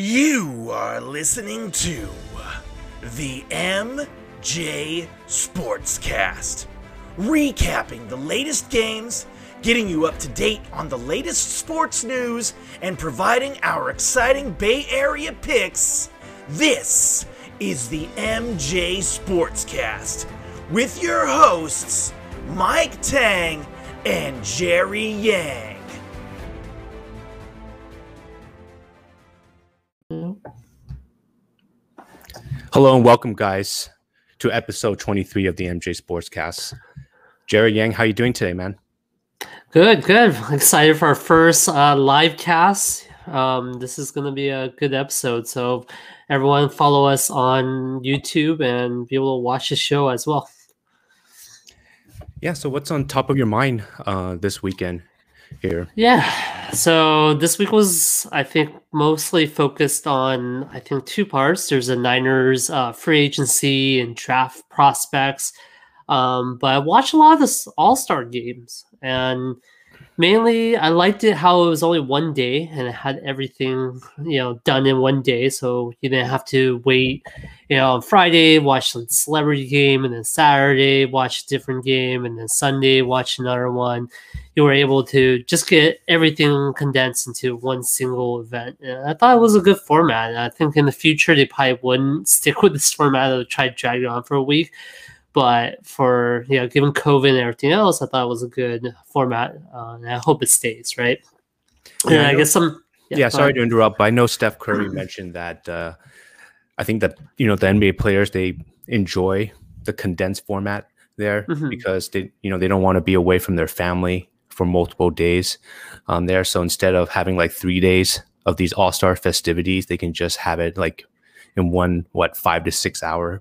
You are listening to the MJ Sportscast, recapping the latest games, getting you up to date on the latest sports news, and providing our exciting Bay Area picks. This is the MJ Sportscast with your hosts, Mike Tang and Jerry Yang. Hello and welcome, guys, to episode 23 of the MJ Sportscast. Jerry Yang, how are you doing today, man? Good, good. Excited for our first uh, live cast. Um, this is going to be a good episode. So, everyone, follow us on YouTube and be able to watch the show as well. Yeah. So, what's on top of your mind uh, this weekend here? Yeah. So this week was, I think, mostly focused on, I think, two parts. There's a Niners uh, free agency and draft prospects. Um, but I watched a lot of the All Star games, and mainly I liked it how it was only one day and it had everything you know done in one day, so you didn't have to wait. You know, on Friday watch the celebrity game, and then Saturday watch a different game, and then Sunday watch another one. You were able to just get everything condensed into one single event. And I thought it was a good format. I think in the future they probably wouldn't stick with this format. They'll try to drag it on for a week but for you know given covid and everything else i thought it was a good format uh, and i hope it stays right Yeah, and I i guess some Yeah. go sorry to interrupt, but I know Steph Curry mentioned that. Uh, I think that you know the NBA players they enjoy the condensed format there Mhm. because they you know they don't want to be away from their family for multiple days um, there. So instead of having like three days of these All Star festivities, they can just have it like in one what five to six hour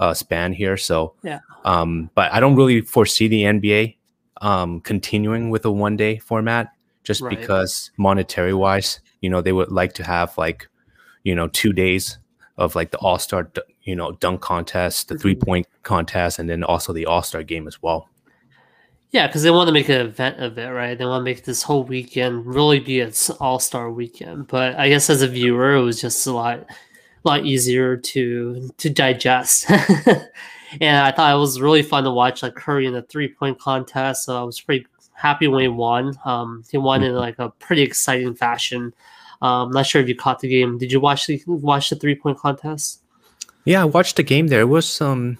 uh, span here. So Yeah. um, but I don't really foresee the NBA um, continuing with a one day format just Right. because monetary wise, you know, they would like to have like, you know, two days of like the All Star, you know, dunk contest, the Mhm. three point contest, and then also the All Star game as well. yeah because they want to make an event of it right they want to make this whole weekend really be an all-star weekend but i guess as a viewer it was just a lot lot easier to to digest and i thought it was really fun to watch like curry in the three-point contest so i was pretty happy when he won um he won in like a pretty exciting fashion um not sure if you caught the game did you watch the watch the three-point contest Yeah, I watched the game there. It was um,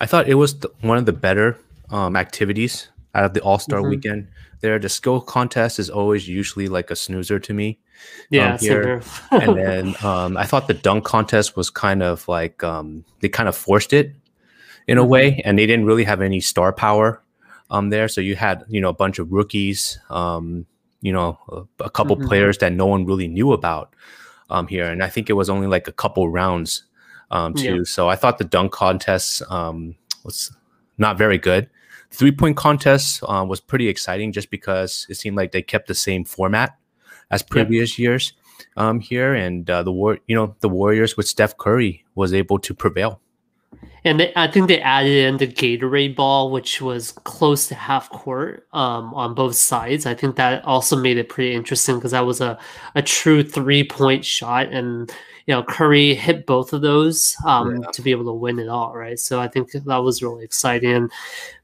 I thought it was the, one of the better um activities out of the All Star Mhm. weekend. There, the skill contest is always usually like a snoozer to me. Yeah same here, and then um, I thought the dunk contest was kind of like um, they kind of forced it in a Mhm. way, and they didn't really have any star power um, there. So you had you know a bunch of rookies, um, you know, a, a couple Mhm. players that no one really knew about um, here, and I think it was only like a couple rounds um, too. Yeah. So I thought the dunk contest um, was not very good. Three point contest uh, was pretty exciting just because it seemed like they kept the same format as previous years um, here, and uh, the war, you know, the Warriors with Steph Curry was able to prevail. And they, I think they added in the Gatorade ball, which was close to half court um, on both sides. I think that also made it pretty interesting because that was a, a true three point shot. And, you know, Curry hit both of those um, to be able to win it all, right? So I think that was really exciting. And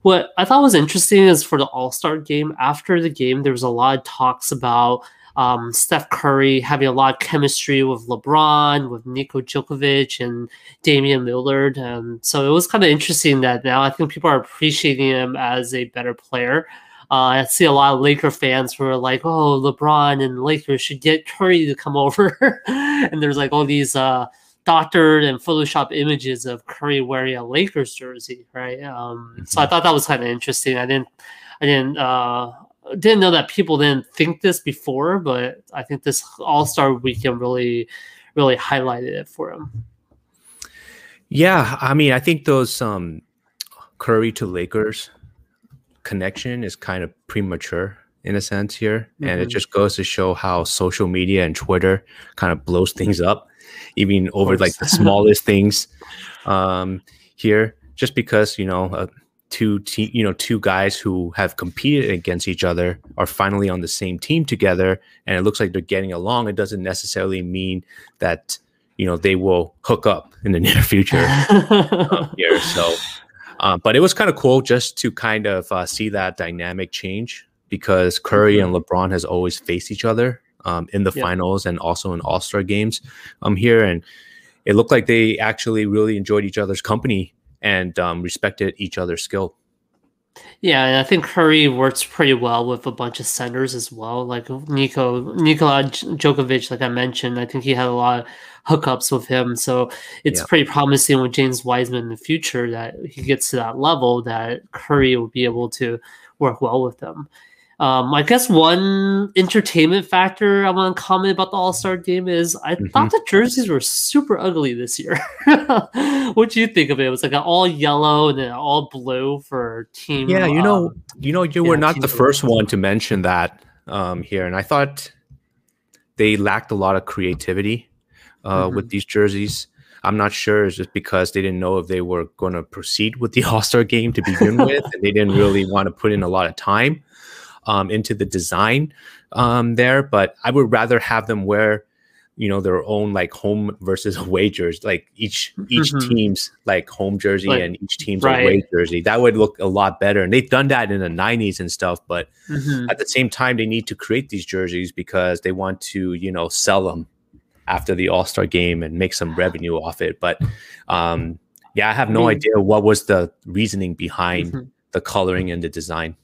what I thought was interesting is for the All Star game, after the game, there was a lot of talks about um, Steph Curry having a lot of chemistry with LeBron, with Niko Djokovic, and Damian Lillard. And so it was kind of interesting that now I think people are appreciating him as a better player. Uh, I see a lot of Laker fans who are like, "Oh, LeBron and Lakers should get Curry to come over," and there's like all these uh, doctored and Photoshop images of Curry wearing a Lakers jersey, right? Um, So I thought that was kind of interesting. I didn't, I didn't, uh, didn't know that people didn't think this before, but I think this All Star weekend really, really highlighted it for him. Yeah, I mean, I think those um, Curry to Lakers connection is kind of premature in a sense here, and it Mhm. just goes to show how social media and Twitter kind of blows things up, even over like the smallest things um, here. Just because you know, uh, two te- you know two guys who have competed against each other are finally on the same team together and it looks like they're getting along it doesn't necessarily mean that you know they will hook up in the near future um, here so uh, but it was kind of cool just to kind of uh, see that dynamic change because curry mm-hmm. and lebron has always faced each other um, in the yeah. finals and also in all-star games um, here and it looked like they actually really enjoyed each other's company and um, respected each other's skill. Yeah, and I think Curry works pretty well with a bunch of centers as well. Like Nico Nikola Jokovic, like I mentioned, I think he had a lot of hookups with him. So it's yeah. pretty promising with James Wiseman in the future that he gets to that level that Curry will be able to work well with them. Um, I guess one entertainment factor I want to comment about the All Star game is I mm-hmm. thought the jerseys were super ugly this year. what do you think of it? It was like all yellow and then all blue for team. Yeah, you know, um, you know, you yeah, were not the first one to mention that um, here, and I thought they lacked a lot of creativity uh, mm-hmm. with these jerseys. I'm not sure it's just because they didn't know if they were going to proceed with the All Star game to begin with, and they didn't really want to put in a lot of time um, into the design um, there, but I would rather have them wear, you know, their own like home versus away jersey, like each each mm-hmm. team's like home jersey like, and each team's right. away jersey. That would look a lot better. And they've done that in the '90s and stuff, but mm-hmm. at the same time, they need to create these jerseys because they want to, you know, sell them after the All Star game and make some revenue off it. But um, yeah, I have no idea what was the reasoning behind mm-hmm. the coloring and the design.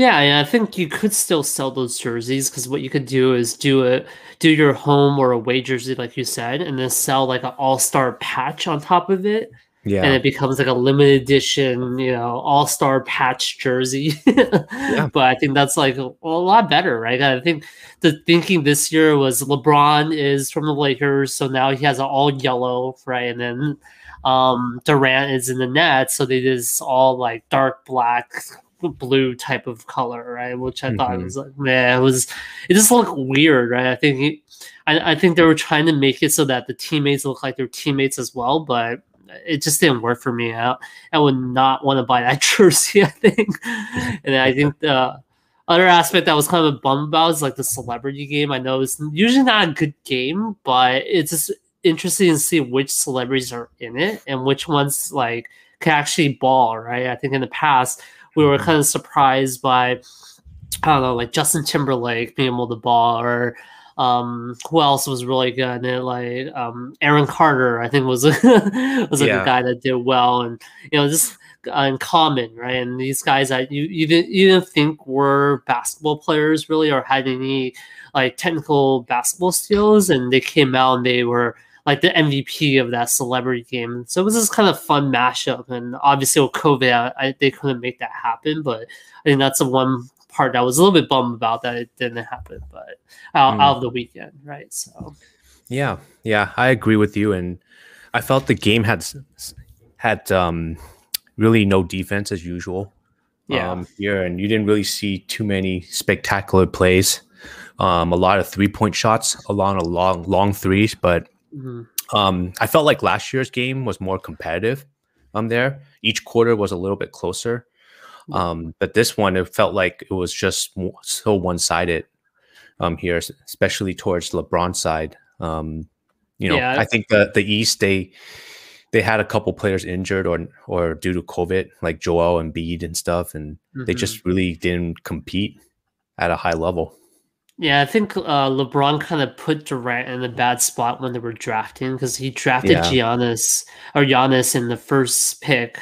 Yeah, I think you could still sell those jerseys because what you could do is do it, do your home or away jersey, like you said, and then sell like an all star patch on top of it. Yeah, and it becomes like a limited edition, you know, all star patch jersey. yeah. But I think that's like a, a lot better, right? I think the thinking this year was LeBron is from the Lakers, so now he has an all yellow, right? And then um Durant is in the net, so they just all like dark black blue type of color, right? Which I mm-hmm. thought was like, man, it was it just looked weird, right? I think he, I, I think they were trying to make it so that the teammates look like their teammates as well, but it just didn't work for me. I, I would not want to buy that jersey, I think. and I think the other aspect that was kind of a bum about is like the celebrity game. I know it's usually not a good game, but it's just interesting to see which celebrities are in it and which ones like can actually ball, right? I think in the past we were mm-hmm. kind of surprised by I don't know, like Justin Timberlake being able to ball, or um, who else was really good? And like um, Aaron Carter, I think was was like yeah. a guy that did well, and you know just uncommon, right? And these guys that you you didn't you didn't think were basketball players really, or had any like technical basketball skills, and they came out and they were like the MVP of that celebrity game. So it was this kind of fun mashup. And obviously with COVID, I, I, they couldn't make that happen. But I think that's the one part that was a little bit bummed about that it didn't happen. But out, mm. out of the weekend, right? So yeah, yeah, I agree with you. And I felt the game had had um, really no defense as usual. Yeah. Um, here, and you didn't really see too many spectacular plays. Um, a lot of three point shots along a long long threes, but Mm-hmm. Um, I felt like last year's game was more competitive. Um, there each quarter was a little bit closer. Um, but this one it felt like it was just so one sided. Um, here, especially towards LeBron's side. Um, you know, yeah. I think the the East they they had a couple players injured or or due to COVID, like Joel Embiid and stuff, and mm-hmm. they just really didn't compete at a high level. Yeah, I think uh, LeBron kind of put Durant in a bad spot when they were drafting because he drafted yeah. Giannis or Giannis in the first pick,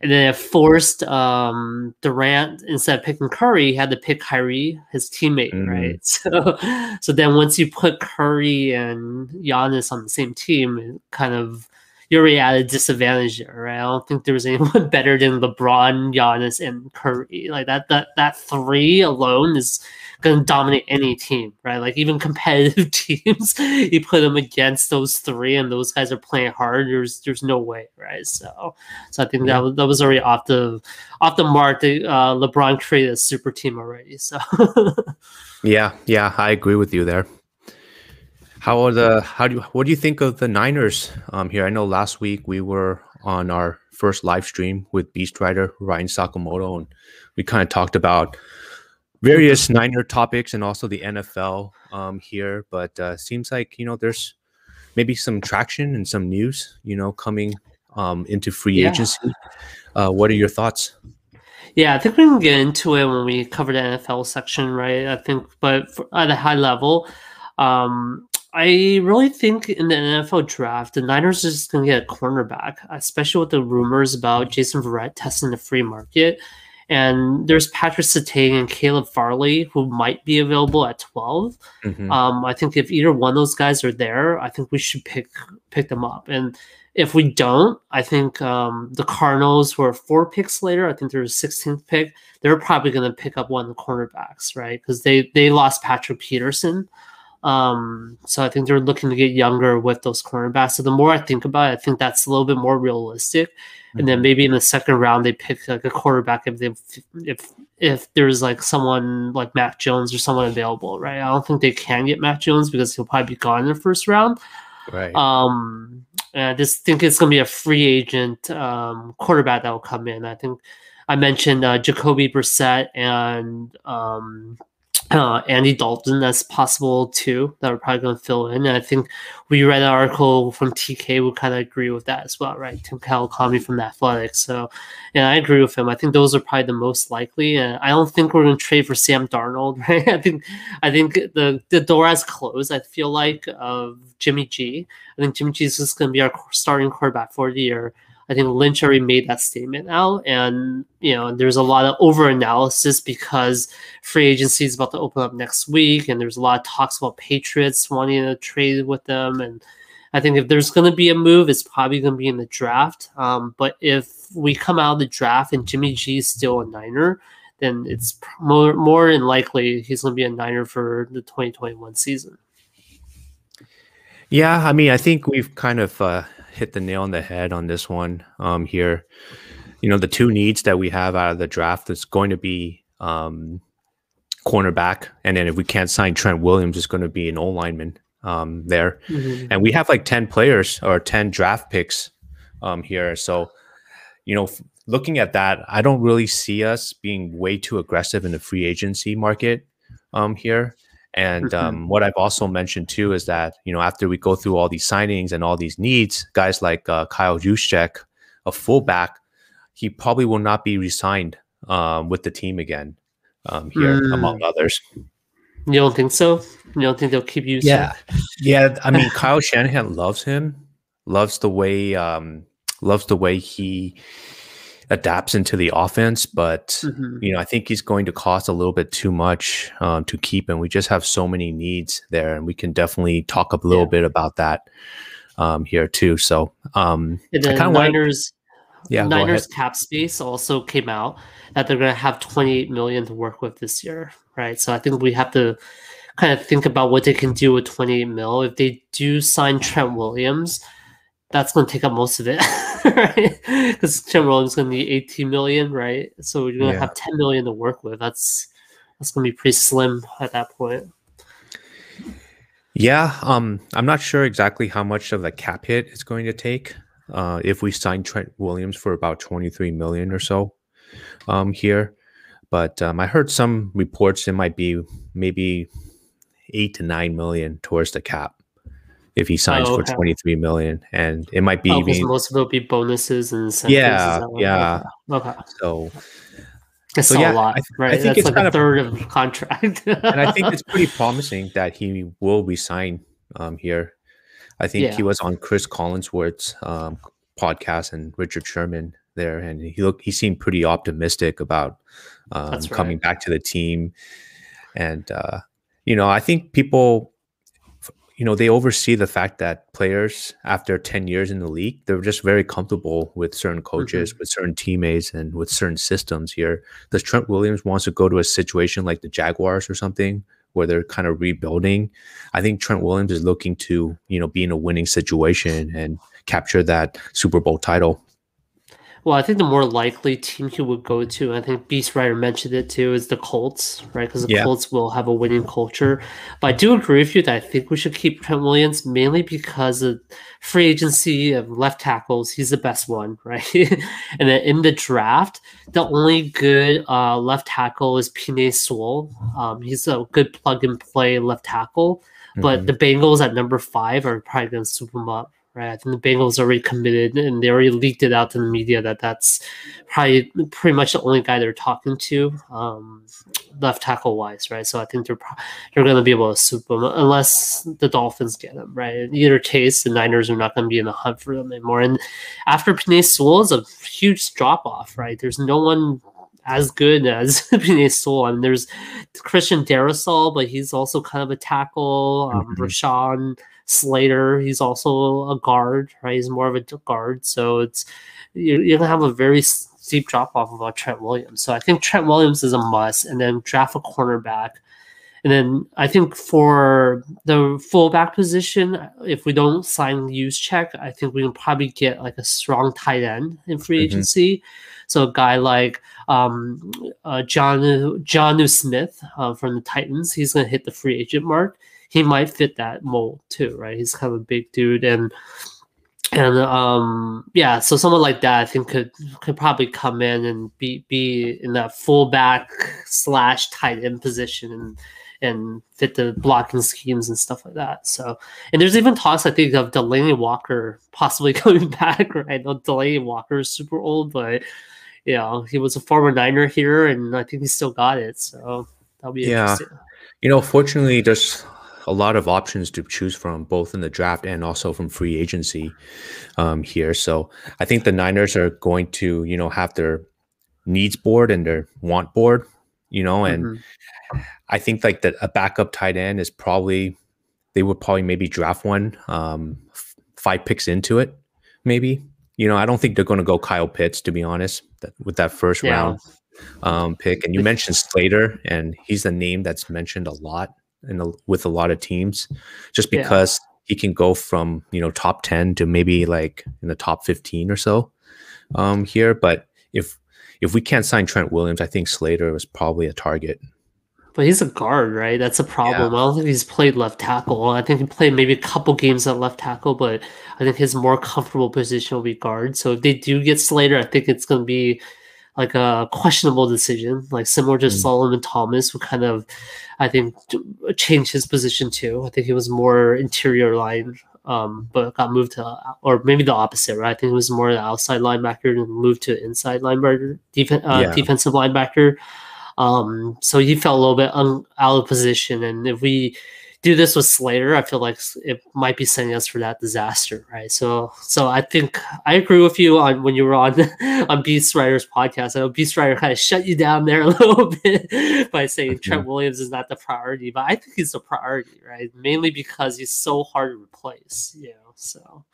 and then it forced um, Durant instead of picking Curry, he had to pick Kyrie, his teammate, mm. right? So, so then once you put Curry and Giannis on the same team, it kind of you're already at a disadvantage there, right? I don't think there was anyone better than LeBron, Giannis, and Curry. Like that, that, that three alone is going to dominate any team, right? Like even competitive teams, you put them against those three, and those guys are playing hard. There's there's no way, right? So, so I think that was, that was already off the off the mark. The, uh, LeBron created a super team already. So, yeah, yeah, I agree with you there. How are the how do you what do you think of the Niners um here? I know last week we were on our first live stream with Beast Rider Ryan Sakamoto, and we kind of talked about various Niner topics and also the NFL um, here. But uh, seems like you know there's maybe some traction and some news, you know, coming um, into free Yeah. agency. Uh, what are your thoughts? Yeah, I think we can get into it when we cover the NFL section, right? I think, but for, at a high level, um, I really think in the NFL draft, the Niners are just going to get a cornerback, especially with the rumors about Jason Verrett testing the free market. And there's Patrick Surtain and Caleb Farley who might be available at 12. Mhm. Um, I think if either one of those guys are there, I think we should pick pick them up. And if we don't, I think um, the Cardinals were four picks later. I think they're 16th pick. They're probably going to pick up one of the cornerbacks, right? Because they they lost Patrick Peterson. Um, so I think they're looking to get younger with those cornerbacks. So the more I think about it, I think that's a little bit more realistic. And then maybe in the second round they pick like a quarterback if they if if there's like someone like Mac Jones or someone available, right? I don't think they can get Mac Jones because he'll probably be gone in the first round. Right. Um, and I just think it's going to be a free agent um, quarterback that will come in. I think I mentioned uh, Jacoby Brissett and um, uh, Andy Dalton as possible too. That are probably going to fill in. And I think we read an article from TK would kind of agree with that as well, right? Tim Kawakami from the Athletics. So, and I agree with him. I think those are probably the most likely. And I don't think we're going to trade for Sam Darnold, right? I think I think the the door has closed. I feel like of Jimmy G. I think Jimmy G is just going to be our starting quarterback for the year. I think Lynch already made that statement out, and you know, there's a lot of over analysis because free agency is about to open up next week, and there's a lot of talks about Patriots wanting to trade with them, and I think if there's going to be a move, it's probably going to be in the draft. Um, but if we come out of the draft and Jimmy G is still a Niner, then it's more more than likely he's going to be a Niner for the 2021 season. Yeah, I mean, I think we've kind of uh, hit the nail on the head on this one um, here. You know, the two needs that we have out of the draft is going to be um, cornerback, and then if we can't sign Trent Williams, it's going to be an O lineman um, there. And we have like ten players or ten draft picks um, here, so you know, f- looking at that, I don't really see us being way too aggressive in the free agency market um, here. And Mhm. um, what I've also mentioned too is that you know after we go through all these signings and all these needs, guys like uh, Kyle Juszczyk, a fullback, he probably will not be re-signed um, with the team again um, here, Mm. among others. You don't think so? You don't think they'll keep using? Yeah, yeah. I mean, Kyle Shanahan loves him, loves the way, um, loves the way he adapts into the offense. But Mhm. you know, I think he's going to cost a little bit too much um, to keep, and we just have so many needs there, and we can definitely talk a little Yeah. bit about that um, here too. So, um, And I then want, Niners, yeah, Niners cap space also came out that they're going to have 28 million to work with this year, right? So I think we have to kind of think about what they can do with 28 mil. If they do sign Trent Williams, that's going to take up most of it, right? Because Williams is going to need 18 million, right? So we're going to Yeah. have 10 million to work with. That's that's going to be pretty slim at that point. Yeah, um, I'm not sure exactly how much of a cap hit it's going to take uh, if we sign Trent Williams for about 23 million or so um, here. But um, I heard some reports it might be maybe eight to nine million towards the cap if he signs Oh, for 23 million, and it might be Oh, even most of it will be bonuses and. Yeah, is that what- yeah. Okay. okay. so. That's So, yeah, a lot, I th- I think That's it's like kind a of- third of the contract. and I think it's pretty promising that he will resign um, here. I think Yeah. he was on Chris Collinsworth's um, podcast and Richard Sherman there, and he looked he seemed pretty optimistic about um, That's coming right. back to the team. And uh, you know, I think people, you know, they oversee the fact that players after ten years in the league, they're just very comfortable with certain coaches, mm-hmm. with certain teammates, and with certain systems. Here, does Trent Williams wants to go to a situation like the Jaguars or something? Where they're kind of rebuilding, I think Trent Williams is looking to, you know, be in a winning situation and capture that Super Bowl title. Well, I think the more likely team he would go to, I think Beast Rider mentioned it too, is the Colts, right? Because the Yeah. Colts will have a winning culture. But I do agree with you that I think we should keep Trent Williams mainly because of free agency of left tackles. He's the best one, right? and then in the draft, the only good uh, left tackle is Penei Sewell. Um, he's a good plug and play left tackle. But Mhm. the Bengals at number five are probably going to swoop him up, right? I think the Bengals already committed and they already leaked it out to the media that that's probably pretty much the only guy they're talking to, um, left tackle wise, right? So I think they're pro- they're going to be able to swoop him unless the Dolphins get him, right? In either case, the Niners are not going to be in the hunt for them anymore. And after Penei Sewell is a huge drop off, right? There's no one as good as Penei Sewell. I mean, there's Christian Darrisaw, but he's also kind of a tackle. Um, Mhm. Rashawn Slater, he's also a guard, right? He's more of a guard. So it's you're, you're gonna have a very steep drop off of uh, Trent Williams. So I think Trent Williams is a must, and then draft a cornerback. And then I think for the fullback position, if we don't sign Juszczyk, I think we can probably get like a strong tight end in free Mhm. agency. So a guy like um, uh, John Jonnu Smith uh, from the Titans, he's gonna hit the free agent mark. He might fit that mold too, right? He's kind of a big dude, and and um, yeah, so someone like that I think could could probably come in and be be in that fullback slash tight end position and and fit the blocking schemes and stuff like that. So, and there's even talks I think of Delanie Walker possibly coming back. Right? I know Delanie Walker is super old, but you know he was a former Niner here, and I think he still got it. So that'll be Yeah. interesting. You know, fortunately, there's a lot of options to choose from, both in the draft and also from free agency um, here. So I think the Niners are going to, you know, have their needs board and their want board, you know, and Mhm. I think like that a backup tight end is probably they would probably maybe draft one um, f- five picks into it, maybe. You know, I don't think they're going to go Kyle Pitts to be honest that, with that first Yeah. round um, pick. And you mentioned Slater, and he's the name that's mentioned a lot in a, with a lot of teams, just Yeah. because he can go from you know top ten to maybe like in the top fifteen or so um, here. But if if we can't sign Trent Williams, I think Slater was probably a target. But he's a guard, right? That's a problem. I don't think he's played left tackle. I think he played maybe a couple games at left tackle, but I think his more comfortable position will be guard. So if they do get Slater, I think it's going to be like a questionable decision, like similar to Mm. Solomon Thomas, who kind of, I think, changed his position too. I think he was more interior line, um, but got moved to, or maybe the opposite, right? I think he was more an outside linebacker and moved to inside linebacker, defen- uh, Yeah. defensive linebacker. Um, so he felt a little bit un- out of position. And if we do this with Slater, I feel like it might be setting us for that disaster, right? So, so I think I agree with you on when you were on on Beast Rider's podcast. I know Beast Rider kind of shut you down there a little bit by saying Trent Williams is not the priority, but I think he's the priority, right? Mainly because he's so hard to replace, you know. So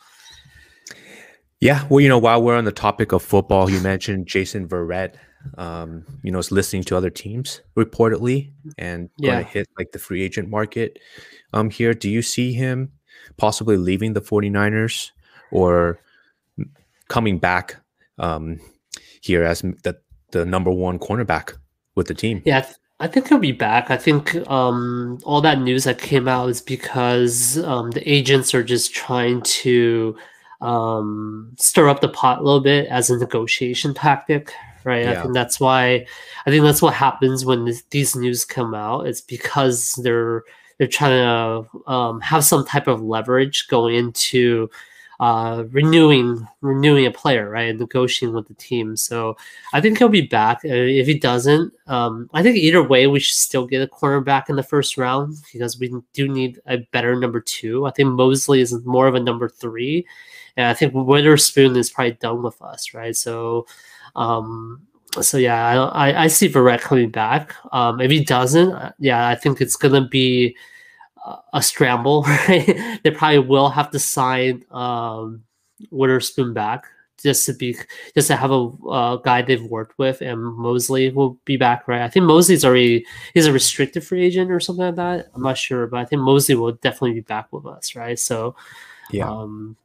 Yeah, well, you know, while we're on the topic of football, you mentioned Jason Verrett. Um, you know, is listening to other teams reportedly and going to hit like the free agent market. Um, here, do you see him possibly leaving the 49ers or coming back um, here as the the number one cornerback with the team? Yeah, I, th- I think he'll be back. I think um, all that news that came out is because um, the agents are just trying to um, stir up the pot a little bit as a negotiation tactic, right? I think that's why. I think that's what happens when this, these news come out. It's because they're they're trying to um, have some type of leverage going into uh, renewing renewing a player, right, and negotiating with the team. So I think he'll be back. Uh, If he doesn't, um, I think either way we should still get a cornerback in the first round because we do need a better number two. I think Mosley is more of a number three, and I think Witherspoon is probably done with us, right? So, um, so yeah, I, I, I see Verrett coming back. Um, if he doesn't, uh, yeah, I think it's gonna be a- a scramble. Right? they probably will have to sign um, Witherspoon back just to be just to have a uh, guy they've worked with, and Mosley will be back, right? I think Mosley's already he's a restricted free agent or something like that. I'm not sure, but I think Mosley will definitely be back with us, right? So, Yeah. um,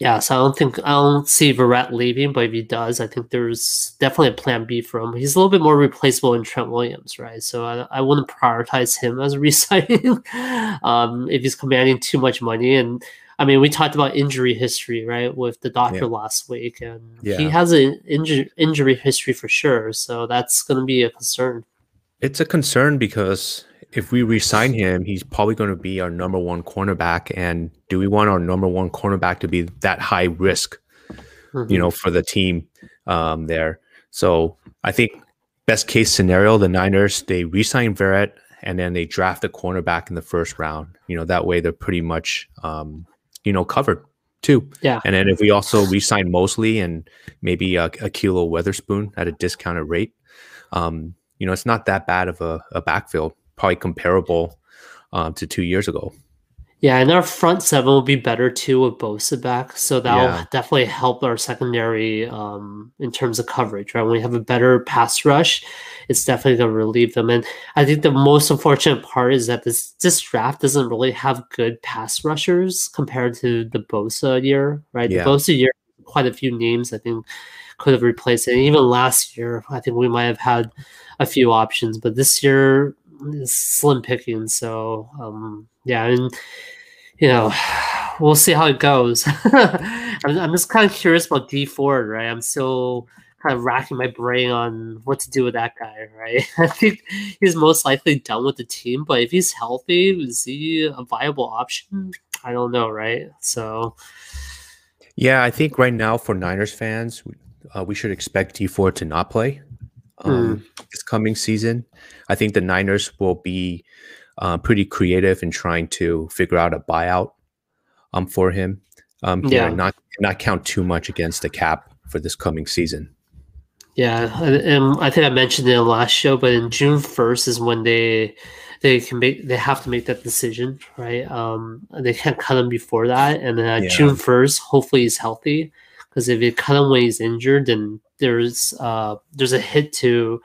Yeah, so I don't think I don't see Verrett leaving, but if he does, I think there's definitely a plan B for him. He's a little bit more replaceable than Trent Williams, right? So I, I wouldn't prioritize him as a resigning um, if he's commanding too much money. And I mean, we talked about injury history, right, with the doctor Yeah. last week, and Yeah. he has an injury injury history for sure. So that's going to be a concern. It's a concern because if we resign him, he's probably going to be our number one cornerback. And do we want our number one cornerback to be that high risk, Mhm. you know, for the team um, there? So I think best case scenario, the Niners they resign Verrett and then they draft a cornerback in the first round. You know, that way they're pretty much, um, you know, covered too. Yeah. And then if we also resign Mosley and maybe a, Ahkello Witherspoon at a discounted rate, um, you know, it's not that bad of a, a backfield, probably comparable um, to two years ago. Yeah, and our front seven will be better too with Bosa back, so that'll Yeah. definitely help our secondary um, in terms of coverage. Right, when we have a better pass rush, it's definitely going to relieve them. And I think the most unfortunate part is that this this draft doesn't really have good pass rushers compared to the Bosa year. Right, Yeah. the Bosa year, quite a few names I think could have replaced it. And even last year, I think we might have had a few options, but this year slim picking. So um, yeah, and you know, we'll see how it goes. I'm, I'm just kind of curious about Dee Ford, right? I'm still kind of racking my brain on what to do with that guy, right? I think he's most likely done with the team, but if he's healthy, is he a viable option? I don't know, right? So Yeah, I think right now for Niners fans, uh, we should expect Dee Ford to not play um, this coming season. I think the Niners will be uh, pretty creative in trying to figure out a buyout um, for him. Um, Yeah. not not count too much against the cap for this coming season. Yeah, and, I think I mentioned it in the last show, but in June first is when they they can make they have to make that decision, right? Um, they can't cut him before that, and then Yeah. June first, hopefully he's healthy, because if you cut him when he's injured, then there's uh there's a hit to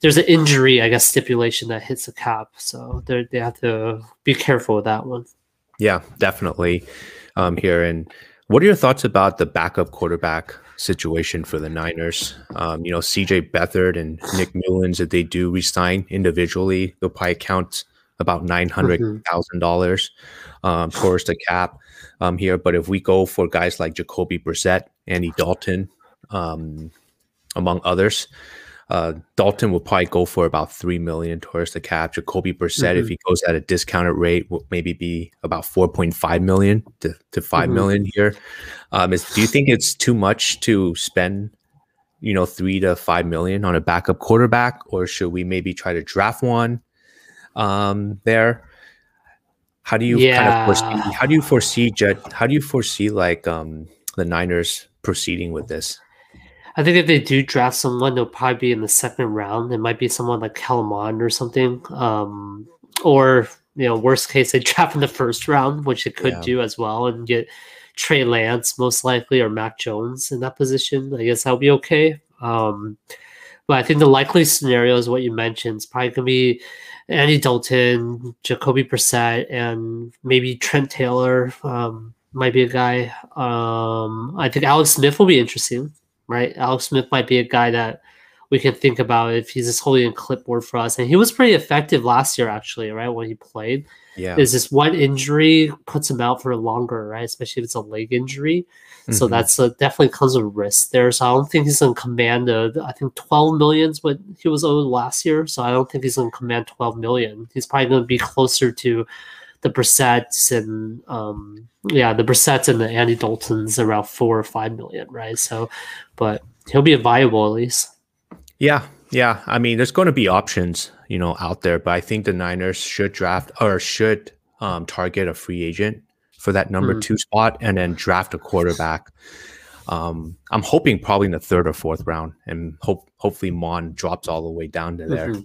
there's an injury, I guess, stipulation that hits the cap, so they they have to be careful with that one. Yeah, definitely. Um, here and what are your thoughts about the backup quarterback situation for the Niners? Um, you know, CJ Beathard and Nick Mullens, if they do resign individually, they'll probably count about nine hundred thousand dollars um, towards the cap um, here. But if we go for guys like Jacoby Brissett, Andy Dalton, um, among others, uh, Dalton will probably go for about three million towards the cap. Jacoby Brissett, if Mhm. he goes at a discounted rate, will maybe be about four point five million to, to 5 Mhm. million here. Um, is do you think it's too much to spend, you know, three to five million on a backup quarterback, or should we maybe try to draft one um, there? How do you kind of foresee? How do you foresee Jet? How do you foresee like um, the Niners proceeding with this? I think if they do draft someone, they'll probably be in the second round. It might be someone like Kellen Mond or something. Um, or, you know, worst case, they draft in the first round, which they could Yeah. do as well, and get Trey Lance most likely or Mac Jones in that position. I guess that'll be okay. Um, but I think the likely scenario is what you mentioned. It's probably going to be Andy Dalton, Jacoby Brissett, and maybe Trent Taylor um, might be a guy. Um, I think Alex Smith will be interesting right? Alex Smith might be a guy that we can think about if he's just holding a clipboard for us. And he was pretty effective last year, actually, right? When he played. Yeah, Is this one injury puts him out for longer, right? Especially if it's a leg injury. So Mhm. that's a, definitely comes with risk there. So I don't think he's in command of, I think 12 million is what he was owed last year. So I don't think he's going to command 12 million. He's probably going to be closer to the Brissett's and um yeah the Brissett's and the Andy Daltons around four or five million right so but he'll be a viable at least Yeah, yeah. I mean, there's going to be options, you know, out there, but I think the Niners should draft or should um, target a free agent for that number Mhm. two spot, and then draft a quarterback. Um, I'm hoping probably in the third or fourth round, and hope hopefully Mond drops all the way down to there. Mhm.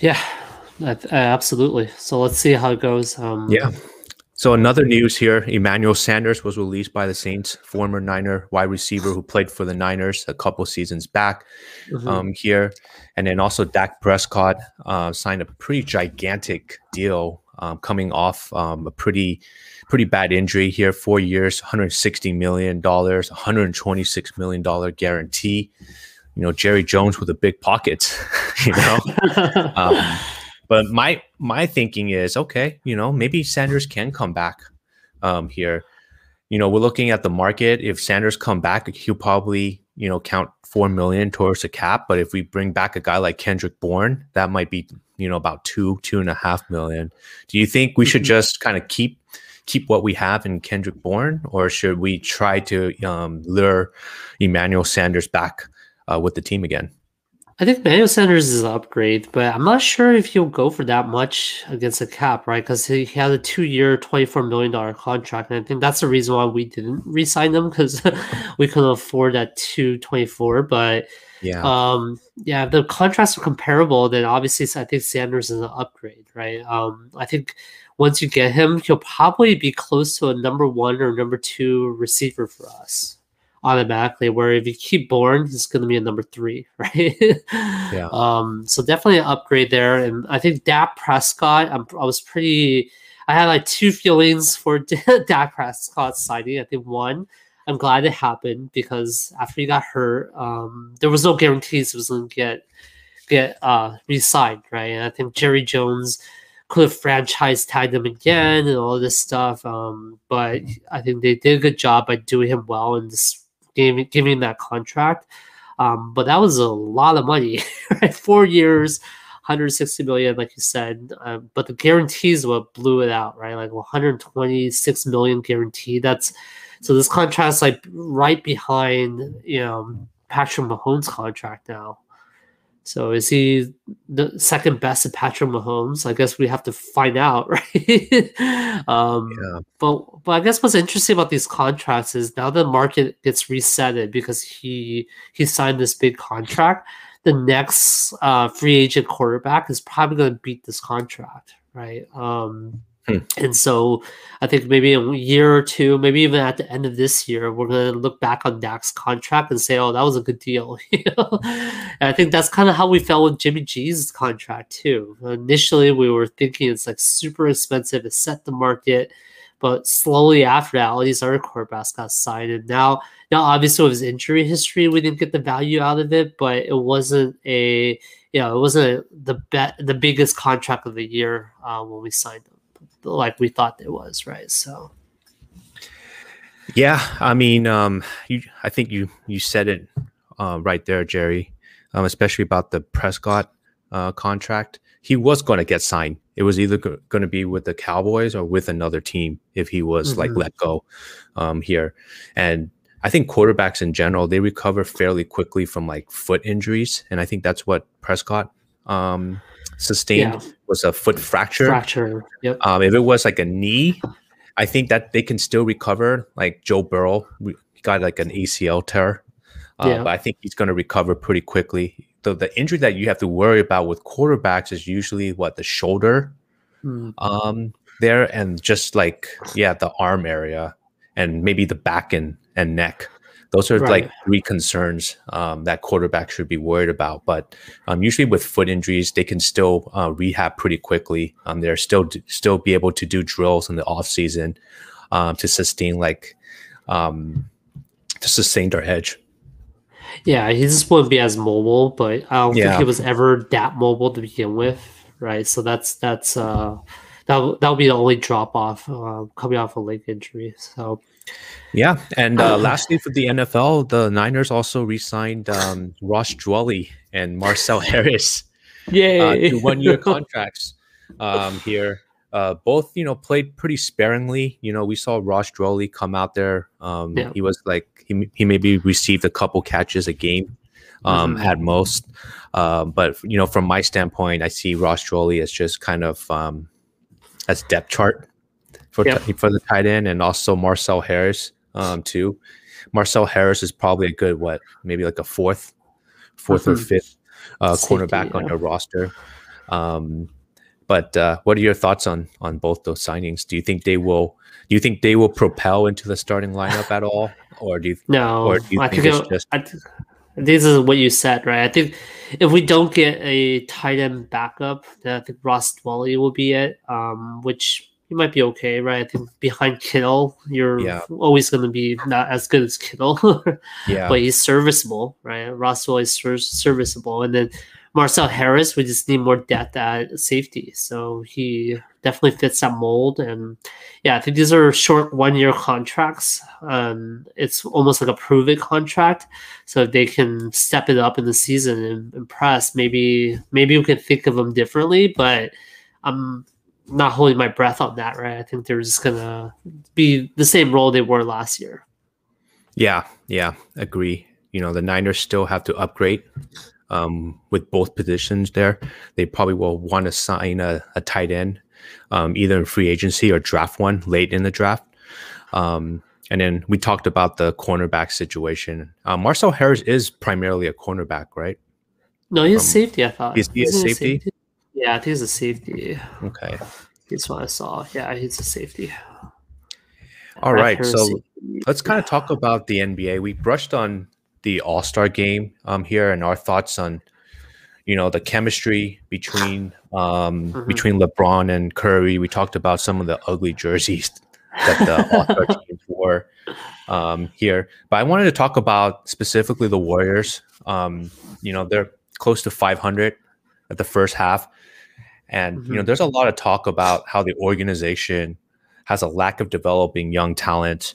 yeah I uh, absolutely so let's see how it goes um Yeah. So another news here: Emmanuel Sanders was released by the Saints, former Niner wide receiver who played for the Niners a couple seasons back. mhm. um, here. And then also Dak Prescott uh, signed a pretty gigantic deal um, coming off um, a pretty pretty bad injury here. Four years, 160 million dollars, 126 million dollar guarantee. You know, Jerry Jones with a big pocket. You know, um, but my my thinking is okay. You know, maybe Sanders can come back um, here. You know, we're looking at the market. If Sanders come back, he'll probably you know count four million towards the cap. But if we bring back a guy like Kendrick Bourne, that might be you know about two two and a half million. Do you think we should mm-hmm. just kind of keep keep what we have in Kendrick Bourne, or should we try to um, lure Emmanuel Sanders back uh, with the team again? I think Manuel Sanders is an upgrade, but I'm not sure if he'll go for that much against the cap, right? Because he had a two-year, $24 million contract, and I think that's the reason why we didn't re-sign him because we couldn't afford that 224. But yeah, um, yeah, the contracts are comparable. Then obviously, I think Sanders is an upgrade, right? Um, I think once you get him, he'll probably be close to a number one or number two receiver for us automatically. Where if you keep Bourne, he's going to be a number three, right? yeah. Um. So definitely an upgrade there, and I think Dak Prescott. I'm, I was pretty. I had like two feelings for Dak Prescott signing. I think one, I'm glad it happened because after he got hurt, um, there was no guarantees he was going to get get uh re-signed, right? And I think Jerry Jones could have franchise tagged him again and all this stuff. Um, but I think they did a good job by doing him well and just giving giving that contract. Um, but that was a lot of money, right? Four years, 160 million, like you said. Um, but the guarantees what blew it out, right? Like 126 million guarantee. That's so this contract's like right behind, you know, Patrick Mahomes' contract now. So is he the second best at Patrick Mahomes? I guess we have to find out, right? um, yeah. But but I guess what's interesting about these contracts is now the market gets resetted because he he signed this big contract. The next uh, free agent quarterback is probably going to beat this contract, right? Um, Hmm. And so I think maybe a year or two, maybe even at the end of this year, we're going to look back on Dak's contract and say, oh, that was a good deal. And I think that's kind of how we felt with Jimmy G's contract too. Initially, we were thinking it's like super expensive, it set the market. But slowly after that, all these other quarterbacks got signed. And now, now obviously with his injury history, we didn't get the value out of it, but it wasn't a, you know, it wasn't the bet, the biggest contract of the year uh, when we signed him like we thought it was, right? So yeah, I mean, um, you, I think you you said it uh, right there, Jerry, um, especially about the Prescott uh, contract. He was going to get signed. It was either g- going to be with the Cowboys or with another team if he was mm-hmm. like let go um, here. And I think quarterbacks in general they recover fairly quickly from like foot injuries, and I think that's what Prescott um, sustained yeah. was a foot fracture. Fracture. Yep. Um, if it was like a knee, I think that they can still recover. Like Joe Burrow, he got like an ACL tear, uh, yeah. but I think he's going to recover pretty quickly. The the injury that you have to worry about with quarterbacks is usually what the shoulder, mm. um, there and just like yeah the arm area and maybe the back and and neck. Those are right. like three concerns um, that quarterback should be worried about. But um, usually with foot injuries, they can still uh, rehab pretty quickly. Um, they're still still be able to do drills in the off season um, to sustain like um, to sustain their edge. Yeah, he just won't be as mobile, but I don't yeah. think he was ever that mobile to begin with, right? So that's that's uh that that would be the only drop off uh, coming off a leg injury. So yeah, and uh, lastly for the NFL, the Niners also re-signed um, Ross Dwelley and Marcel Harris. Yeah, uh, to one-year contracts um, here. Uh, both, you know, played pretty sparingly. You know, we saw Ross Dwelley come out there. Um, yeah. He was like he he maybe received a couple catches a game um, mm-hmm. at most. Uh, but you know, from my standpoint, I see Ross Dwelley as just kind of um, as depth chart for yep. t- for the tight end, and also Marcel Harris um, too. Marcel Harris is probably a good what, maybe like a fourth, 4th mm-hmm. or fifth uh, cornerback yeah. on your roster. Um, but uh, what are your thoughts on on both those signings? Do you think they will? Do you think they will propel into the starting lineup at all, or do you? No, or do you I think, it, just... I, this is what you said, right? I think if we don't get a tight end backup, then I think Ross Dwelley will be it, um, which he might be okay, right? I think behind Kittle, you're Yeah. always going to be not as good as Kittle, Yeah. but he's serviceable, right? Ross Dwelley is ser- serviceable, and then Marcel Harris, we just need more depth at safety, so he definitely fits that mold. And yeah, I think these are short one-year contracts. Um, it's almost like a prove-it contract. So if they can step it up in the season and impress, maybe maybe we can think of them differently. But I'm not holding my breath on that, right? I think they're just gonna be the same role they were last year. Yeah, yeah, agree. You know, the Niners still have to upgrade um, with both positions there. They probably will want to sign a, a tight end, um, either in free agency or draft one late in the draft. Um, and then we talked about the cornerback situation. Um, Marcel Harris is primarily a cornerback, right? No, he's a safety. I thought. he's, he a Isn't safety? Yeah, I think he's a safety. Okay. That's what I saw. Yeah, he's a safety. All right. So let's kind of talk about the NBA. We brushed on the All Star game um, here and our thoughts on, you know, the chemistry between um, Mhm. between LeBron and Curry. We talked about some of the ugly jerseys that the All Star teams wore um, here, but I wanted to talk about specifically the Warriors. Um, you know, they're close to 500 at the first half, and you know, Mhm. there's a lot of talk about how the organization has a lack of developing young talent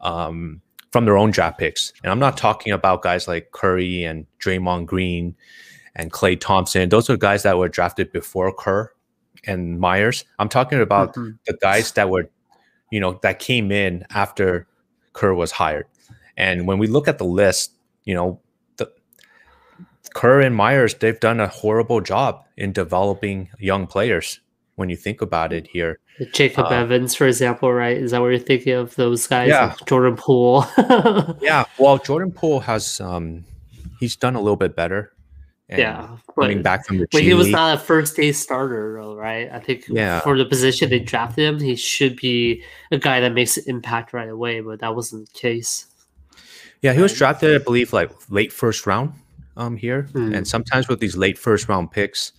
um, from their own draft picks. And I'm not talking about guys like Curry and Draymond Green and Klay Thompson. Those are guys that were drafted before Kerr and Myers. I'm talking about Mhm. the guys that were, you know, that came in after Kerr was hired. And when we look at the list, you know, the Kerr and Myers, they've done a horrible job in developing young players. When you think about it here, Jacob uh, Evans, for example, right? Is that what you're thinking of? Those guys, Yeah. like Jordan Poole. Yeah, well, Jordan Poole has um he's done a little bit better. Yeah, coming but, back from the but he was not a first day starter, though, right? I think Yeah. for the position they drafted him, he should be a guy that makes an impact right away. But that wasn't the case. yeah, he was drafted, I believe, like late first round um here. Mm. And sometimes with these late first round picks,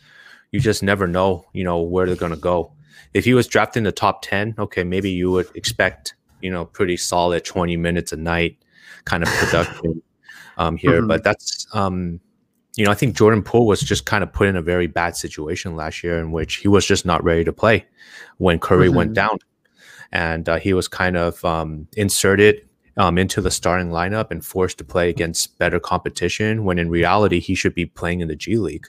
you just never know, you know, where they're gonna go. If he was drafted in the top ten, okay, maybe you would expect, you know, pretty solid 20 minutes a night kind of production um here. Mhm. But that's um you know, I think Jordan Poole was just kind of put in a very bad situation last year in which he was just not ready to play when Curry went Mhm. down. And uh, he was kind of um, inserted um, into the starting lineup and forced to play against better competition when in reality he should be playing in the G League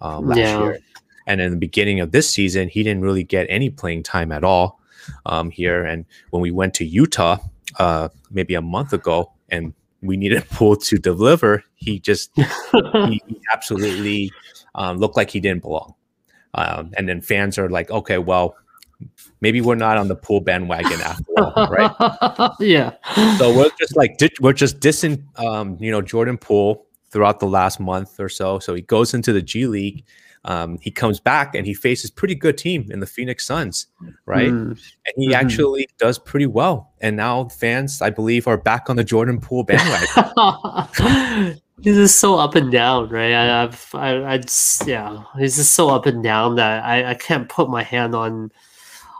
uh, last Yeah. year. And in the beginning of this season, he didn't really get any playing time at all um, here. And when we went to Utah uh, maybe a month ago and we needed Poole to deliver, he just he, absolutely um, looked like he didn't belong. Um, and then fans are like, okay, well, maybe we're not on the pool bandwagon after all, right? yeah. So we're just like we're just dissing, um, you know, Jordan Poole throughout the last month or so. So he goes into the G League. Um, he comes back and he faces pretty good team in the Phoenix Suns, right? Mm. And he Mhm. actually does pretty well. And now fans, I believe, are back on the Jordan Poole bandwagon. he's just so up and down, right? I, I've, I, I just, yeah, he's just so up and down that I, I can't put my hand on,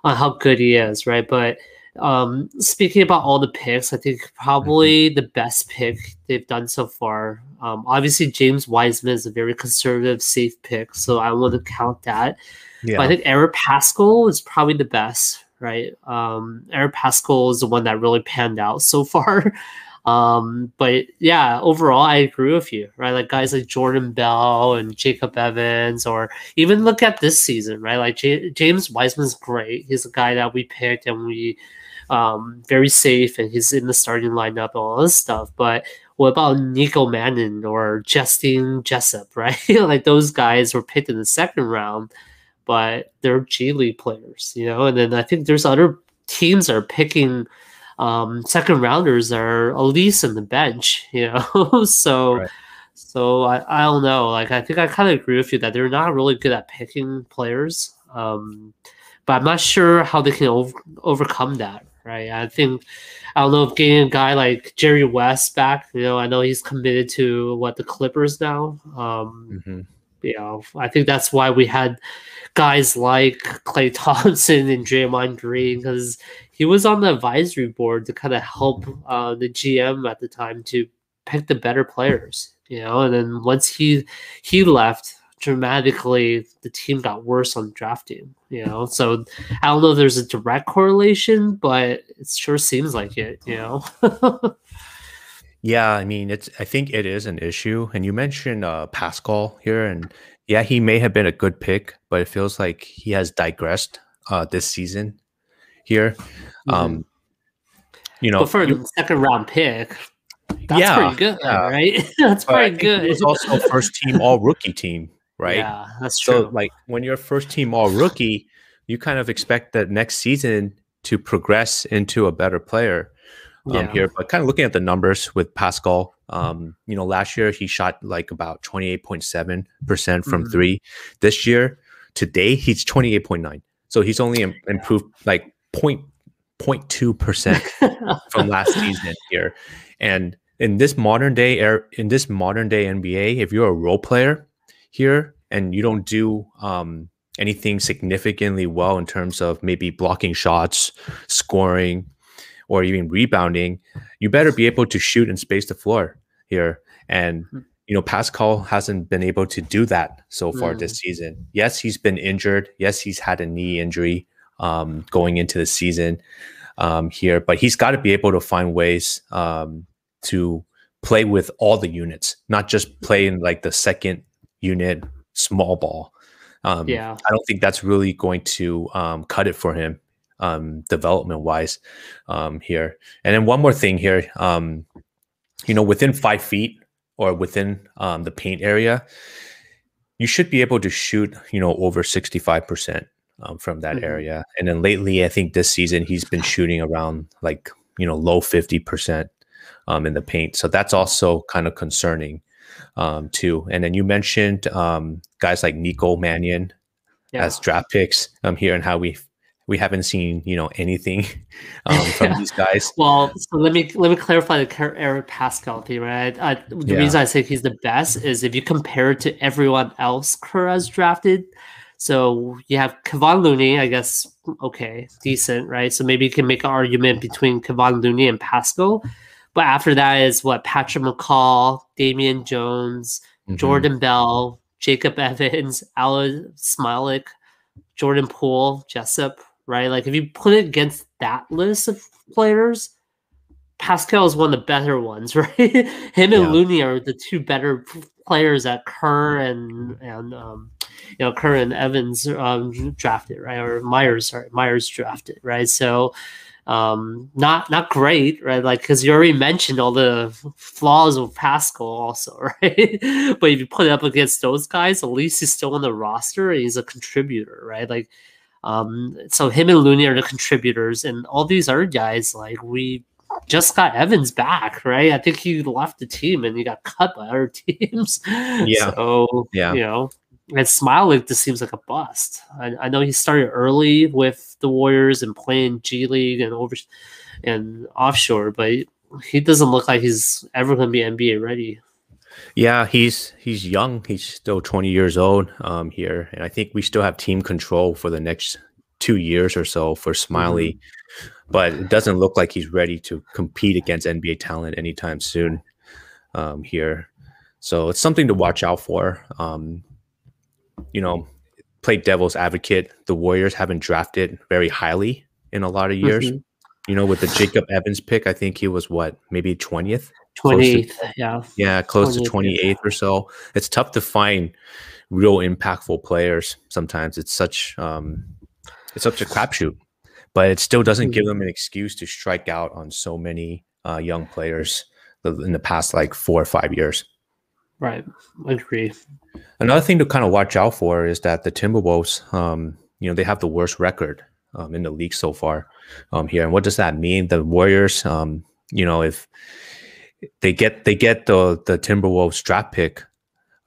on how good he is, right? But um, speaking about all the picks, I think probably the best pick they've done so far. Um, obviously, James Wiseman is a very conservative, safe pick, so I want to count that. yeah. But I think Eric Paschall is probably the best, right? Um, Eric Paschall is the one that really panned out so far. Um, but yeah, overall, I agree with you, right? Like guys like Jordan Bell and Jacob Evans, or even look at this season, right? Like J- James Wiseman's great. He's a guy that we picked and we um very safe, and he's in the starting lineup and all this stuff. But what about Nico Mannion or Justin Jessup, right? like those guys were picked in the second round but they're G League players, you know. And then I think there's other teams that are picking um, second rounders that are at least in the bench, you know. so, Right. so I, I don't know. Like I think I kind of agree with you that they're not really good at picking players. Um, but I'm not sure how they can over, overcome that. Right? I think I don't know if getting a guy like Jerry West back. You know, I know he's committed to what the Clippers now. Um, mm-hmm. You know, I think that's why we had guys like Klay Thompson and Draymond Green because he was on the advisory board to kind of help uh, the GM at the time to pick the better players. You know, and then once he he left, dramatically the team got worse on drafting you know so i don't know if there's a direct correlation but it sure seems like it you know yeah i mean it's i think it is an issue and you mentioned uh paschall here and yeah he may have been a good pick but it feels like he has digressed uh this season here mm-hmm. um you know but for the second round pick that's yeah, pretty good, yeah. right? that's but pretty good. It was also first team all rookie team right? Yeah, that's true. So, like when you're first team all rookie, you kind of expect that next season to progress into a better player um, yeah. here. But kind of looking at the numbers with Paschall, um, you know, last year he shot like about 28.7% from mm-hmm. three. This year, today, he's 28.9. So he's only Im- improved like point point two percent from last season here. And in this modern day air in this modern day NBA, if you're a role player, here and you don't do um, anything significantly well in terms of maybe blocking shots, scoring, or even rebounding, you better be able to shoot and space the floor here. And hmm. you know, Paschall hasn't been able to do that so far mm. this season. Yes, he's been injured. Yes, he's had a knee injury um, going into the season um, here, but he's got to be able to find ways um, to play with all the units, not just play in like the second unit, small ball. Um, yeah, I don't think that's really going to um, cut it for him um, development wise um, here. And then one more thing here, um, you know, within five feet or within um, the paint area, you should be able to shoot, you know, over sixty five percent from that mm-hmm. area. And then lately, I think this season he's been shooting around like you know low fifty percent in the paint. So that's also kind of concerning um, too. And then you mentioned um, guys like Nico Mannion yeah. as draft picks um, here, and how we we haven't seen you know anything um, from yeah. these guys. Well, so let me let me clarify the Eric Paschall thing. Right, I, the yeah. reason I say he's the best is if you compare it to everyone else Kerr has drafted. So you have Kevon Looney, I guess, okay, decent, right? So maybe you can make an argument between Kevon Looney and Paschall. But after that is what Patrick McCaw, Damian Jones, mm-hmm. Jordan Bell, Jacob Evans, Alen Smailagic, Jordan Poole, Jessup, right? Like if you put it against that list of players, Paschall is one of the better ones, right? Him and yeah. Looney are the two better players that Kerr and and um, you know Kerr and Evans um, drafted, right? Or Myers, sorry, Myers drafted, right? So um not not great right? Like because you already mentioned all the flaws of paschall also right? But if you put it up against those guys at least he's still on the roster and he's a contributor right? Like um so him and looney are the contributors and all these other guys like we just got evans back right? I think he left the team and he got cut by other teams. Yeah. So yeah. you know and Smiley just seems like a bust. I, I, know he started early with the Warriors and playing G League and over and offshore, but he doesn't look like he's ever going to be NBA ready. Yeah, he's he's young. He's still 20 years old um, here, and I think we still have team control for the next two years or so for Smiley, mm-hmm. but it doesn't look like he's ready to compete against NBA talent anytime soon um, here. So it's something to watch out for. Um, you know, play devil's advocate, the Warriors haven't drafted very highly in a lot of years. Mm-hmm. You know, with the Jacob Evans pick, I think he was what, maybe 20th? 28th, yeah. Yeah, close 28th, to 28th yeah. or so. It's tough to find real impactful players sometimes. It's such um it's such a crapshoot. But it still doesn't mm-hmm. give them an excuse to strike out on so many uh, young players in the past like four or five years. Right. I Agree. Another thing to kind of watch out for is that the Timberwolves, um, you know, they have the worst record um, in the league so far um, here. And what does that mean? The Warriors, um, you know, if they get they get the the Timberwolves draft pick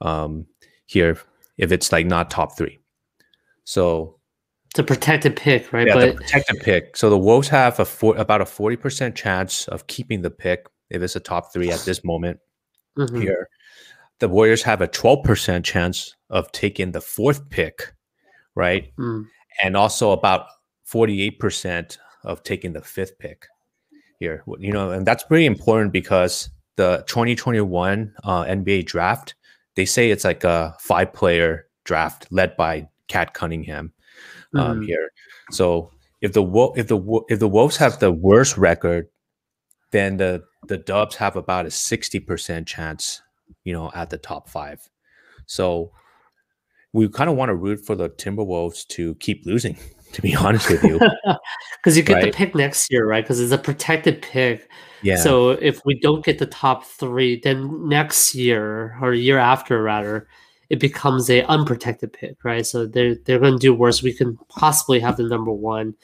um, here, if it's like not top three, so It's a protected pick, right? Yeah, but the protected pick. So the Wolves have a four, about a forty percent chance of keeping the pick if it's a top three at this moment Mhm. here. The Warriors have a twelve percent chance of taking the fourth pick, right? Mm. And also about forty-eight percent of taking the fifth pick here. You know, and that's pretty important because the 2021 uh, NBA draft, they say it's like a five-player draft led by Cade Cunningham um, Mhm. here. So if the Wo- if the Wo- if the Wolves have the worst record, then the the Dubs have about a sixty percent chance, you know, at the top five. So we kind of want to root for the Timberwolves to keep losing. To be honest with you, Because you get the pick next year, right? Because it's a protected pick. yeah. So if we don't get the top three, then next year or year after, rather, it becomes a unprotected pick, right? So they're they're going to do worse. We can possibly have the number one.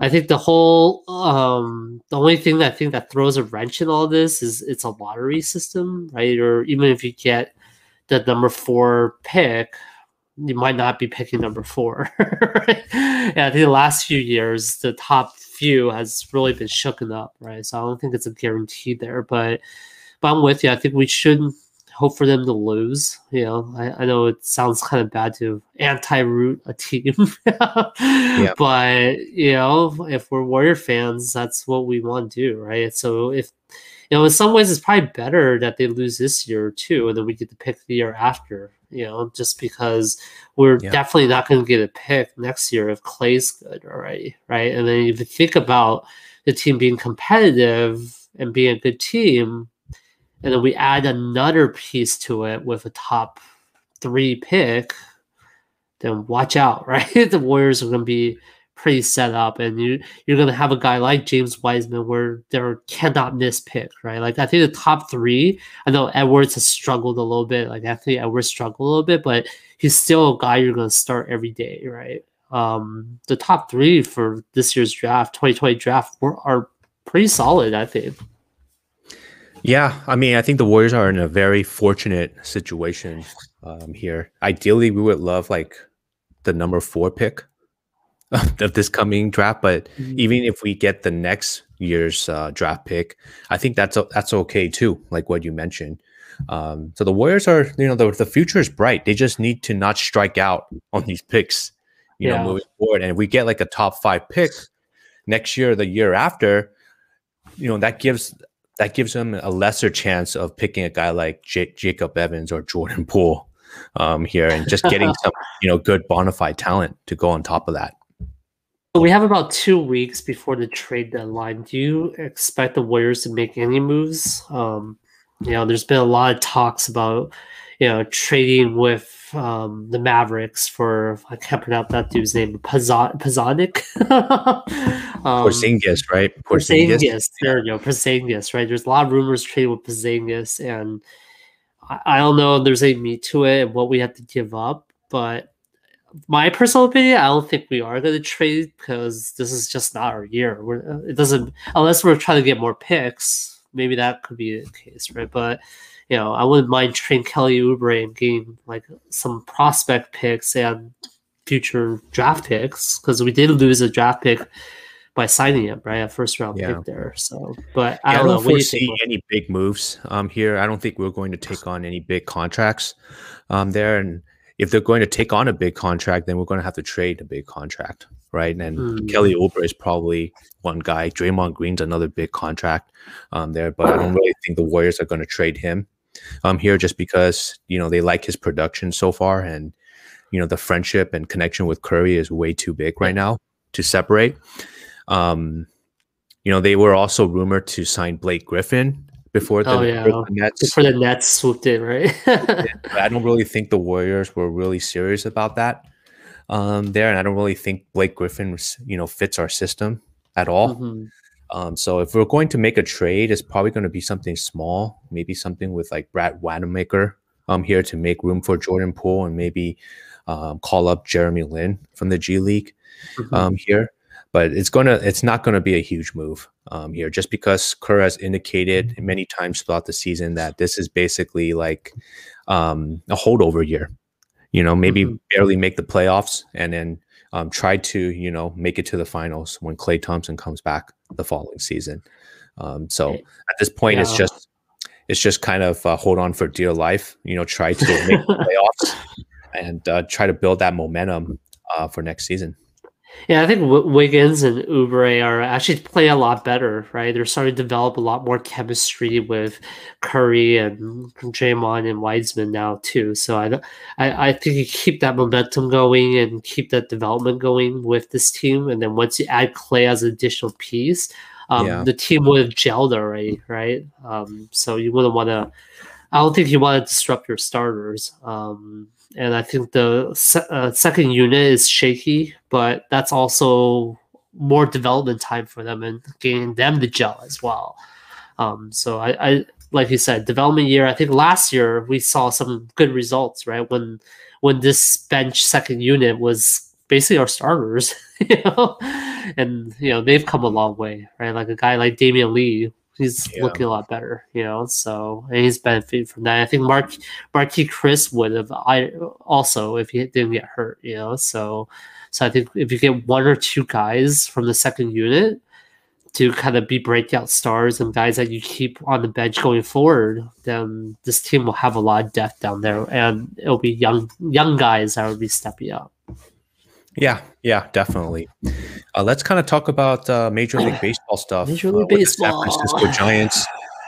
I think the whole um the only thing that I think that throws a wrench in all this is it's a lottery system, right? Or even if you get the number four pick, you might not be picking number four. right? And I think the last few years, the top few has really been shooken up, right? So I don't think it's a guarantee there, but but I'm with you. I think we should hope for them to lose. You know, I, I know it sounds kind of bad to anti-root a team, but you know, if we're Warrior fans, that's what we want to do, right? So if you know, in some ways, it's probably better that they lose this year too, and then we get to pick the year after. You know, just because we're Yeah. definitely not going to get a pick next year if Klay's good already, right? And then if you think about the team being competitive and being a good team, and then we add another piece to it with a top three pick, then watch out, right? the Warriors are going to be pretty set up, and you you're going to have a guy like James Wiseman where there cannot miss pick, right? Like I think the top three. I know Edwards has struggled a little bit, like I think Edwards struggled a little bit, but he's still a guy you're going to start every day, right? Um, the top three for this year's draft, 2020 draft, were, are pretty solid, I think. Yeah, I mean, I think the Warriors are in a very fortunate situation um, here. Ideally, we would love like the number four pick of this coming draft, but even if we get the next year's uh, draft pick, I think that's that's okay too. Like what you mentioned. Um, so the Warriors are, you know, the, the future is bright. They just need to not strike out on these picks, you Yeah. know, moving forward. And if we get like a top five pick next year, or the year after, you know, that gives that gives them a lesser chance of picking a guy like J- Jacob Evans or Jordan Poole um, here, and just getting some, you know, good bona fide talent to go on top of that. So we have about two weeks before the trade deadline. Do you expect the Warriors to make any moves? Um, you know, there's been a lot of talks about, you know, trading with um, the Mavericks for I can't pronounce that dude's name, Pazon- Pazonic. um, Porzingis, right? Porzingis. There you go, Porzingis. Right. There's a lot of rumors trading with Porzingis, and I, I don't know if there's any meat to it and what we have to give up. But my personal opinion, I don't think we are going to trade because this is just not our year. We're, it doesn't unless we're trying to get more picks. Maybe that could be the case, right? But you know, I wouldn't mind trading Kelly Oubre and getting like some prospect picks and future draft picks because we did lose a draft pick by signing him, right? A first round Yeah. pick there. So, but I Yeah, I don't, don't know. Do foresee think? any big moves um, here. I don't think we're going to take on any big contracts um, there. And if they're going to take on a big contract, then we're going to have to trade a big contract, right? And Hmm. Kelly Oubre is probably one guy. Draymond Green's another big contract um, there, but I don't really think the Warriors are going to trade him um, here just because you know they like his production so far, and you know the friendship and connection with Curry is way too big right now to separate. Um, you know, they were also rumored to sign Blake Griffin before the, Oh, yeah. before the Nets. Before the Nets swooped in, right? I don't really think the Warriors were really serious about that um, there, and I don't really think Blake Griffin, you know, fits our system at all. Mhm. Um, so if we're going to make a trade, it's probably going to be something small, maybe something with like Brad Wanamaker um, here to make room for Jordan Poole, and maybe um, call up Jeremy Lin from the G League Mhm. um, here. But it's gonna, it's not gonna be a huge move um, here, just because Kerr has indicated many times throughout the season that this is basically like um, a holdover year. You know, maybe Mhm. barely make the playoffs, and then um, try to you know make it to the finals when Klay Thompson comes back the following season. Um, so at this point, yeah. it's just it's just kind of uh, hold on for dear life. You know, try to make the playoffs and uh, try to build that momentum uh, for next season. Yeah, I think w- Wiggins and Oubre are actually playing a lot better, right? They're starting to develop a lot more chemistry with Curry and Draymond and Wiseman now too. So I, I, I think you keep that momentum going and keep that development going with this team, and then once you add Klay as an additional piece, um, yeah. the team would have gelled already, right? Um, so you wouldn't want to. I don't think you want to disrupt your starters. Um, and I think the se- uh, second unit is shaky, but that's also more development time for them and getting them to gel as well. Um, so I, I, like you said, development year. I think last year we saw some good results, right? When when this bench second unit was basically our starters, you know, and you know they've come a long way, right? Like a guy like Damion Lee he's yeah. looking a lot better, you know. So and he's benefiting from that. I think Mark Marquese Chriss would have I also if he didn't get hurt, you know. So so I think if you get one or two guys from the second unit to kind of be breakout stars and guys that you keep on the bench going forward, then this team will have a lot of depth down there, and it'll be young young guys that will be stepping up. Yeah, yeah, definitely. Uh, let's kind of talk about uh, Major League Baseball stuff. Major League uh, Baseball. San Francisco Giants.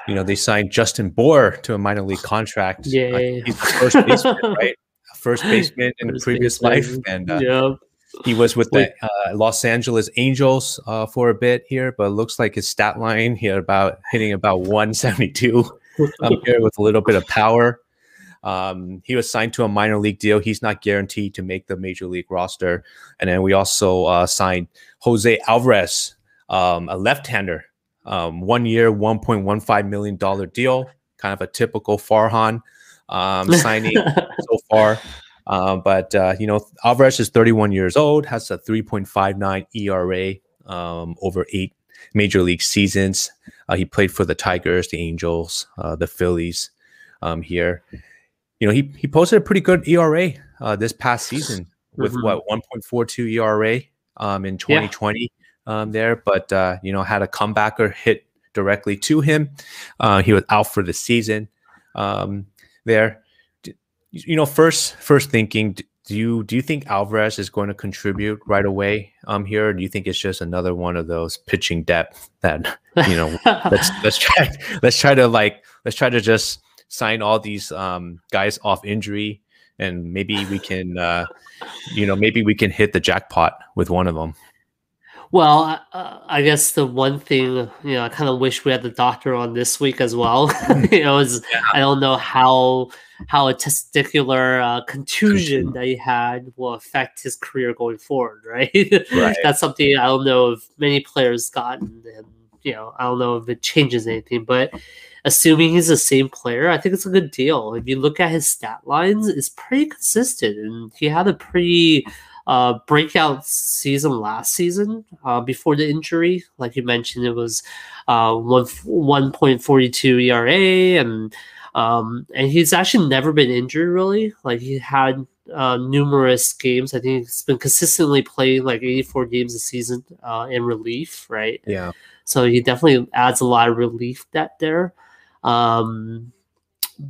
You know, they signed Justin Bour to a minor league contract. Yeah, he's the first baseman, right? First baseman in first the previous baseman. life, and uh, he was with the uh, Los Angeles Angels uh, for a bit here. But looks like his stat line here about hitting about 172 um, here with a little bit of power. Um, he was signed to a minor league deal. He's not guaranteed to make the major league roster. And then we also uh, signed Jose Alvarez, um, a left-hander, um, one year, $1.15 million deal, kind of a typical Farhan um, signing so far. Um, but, uh, you know, Alvarez is 31 years old, has a 3.59 ERA um, over eight major league seasons. Uh, he played for the Tigers, the Angels, uh, the Phillies um, here you know, he he posted a pretty good ERA uh, this past season with mm-hmm. what 1.42 ERA um, in 2020 yeah. um, there, but uh, you know had a comebacker hit directly to him. Uh, he was out for the season um, there. You know, first first thinking, do you do you think Alvarez is going to contribute right away um, here? Or do you think it's just another one of those pitching depth that you know let's let's try let's try to like let's try to just sign all these um, guys off injury, and maybe we can, uh, you know, maybe we can hit the jackpot with one of them. Well, uh, I guess the one thing you know, I kind of wish we had the doctor on this week as well. you know, is yeah. I don't know how how a testicular uh, contusion that he had will affect his career going forward. Right? right. That's something I don't know if many players gotten, and you know, I don't know if it changes anything, but assuming he's the same player, I think it's a good deal. If you look at his stat lines, it's pretty consistent, and he had a pretty uh, breakout season last season uh, before the injury. Like you mentioned, it was uh, one one point forty two ERA, and um, and he's actually never been injured really. Like he had uh, numerous games. I think he's been consistently playing like 84 games a season uh, in relief, right? Yeah. So he definitely adds a lot of relief that there. Um,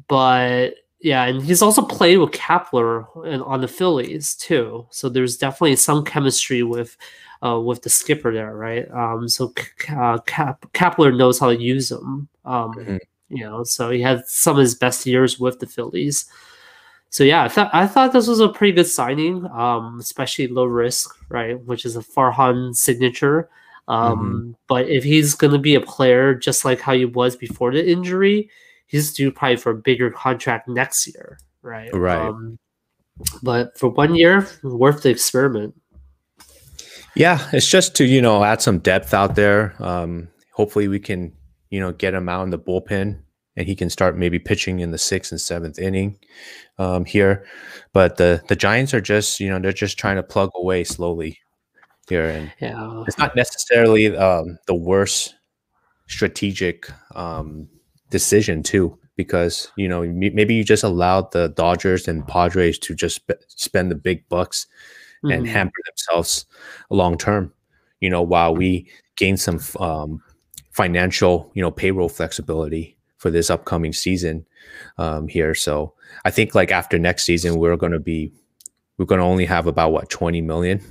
but yeah, and he's also played with Kapler and on the Phillies too. So there's definitely some chemistry with uh, with the skipper there, right? Um, so uh, Cap- Kapler knows how to use him. Um, mm-hmm. You know, so he had some of his best years with the Phillies. So yeah, I thought I thought this was a pretty good signing, um, especially low risk, right? Which is a Farhan signature. Um, mm-hmm. But if he's going to be a player just like how he was before the injury, he's due probably for a bigger contract next year, right? Right. Um, but for one year, worth the experiment. Yeah, it's just to you know add some depth out there. Um, hopefully, we can you know get him out in the bullpen and he can start maybe pitching in the sixth and seventh inning um, here. But the the Giants are just you know they're just trying to plug away slowly here, and yeah. it's not necessarily um, the worst strategic um, decision too, because you know maybe you just allowed the Dodgers and Padres to just sp- spend the big bucks and Mhm. hamper themselves long term. You know, while we gain some um, financial, you know, payroll flexibility for this upcoming season um, here. So I think like after next season, we're going to be we're going to only have about what 20 million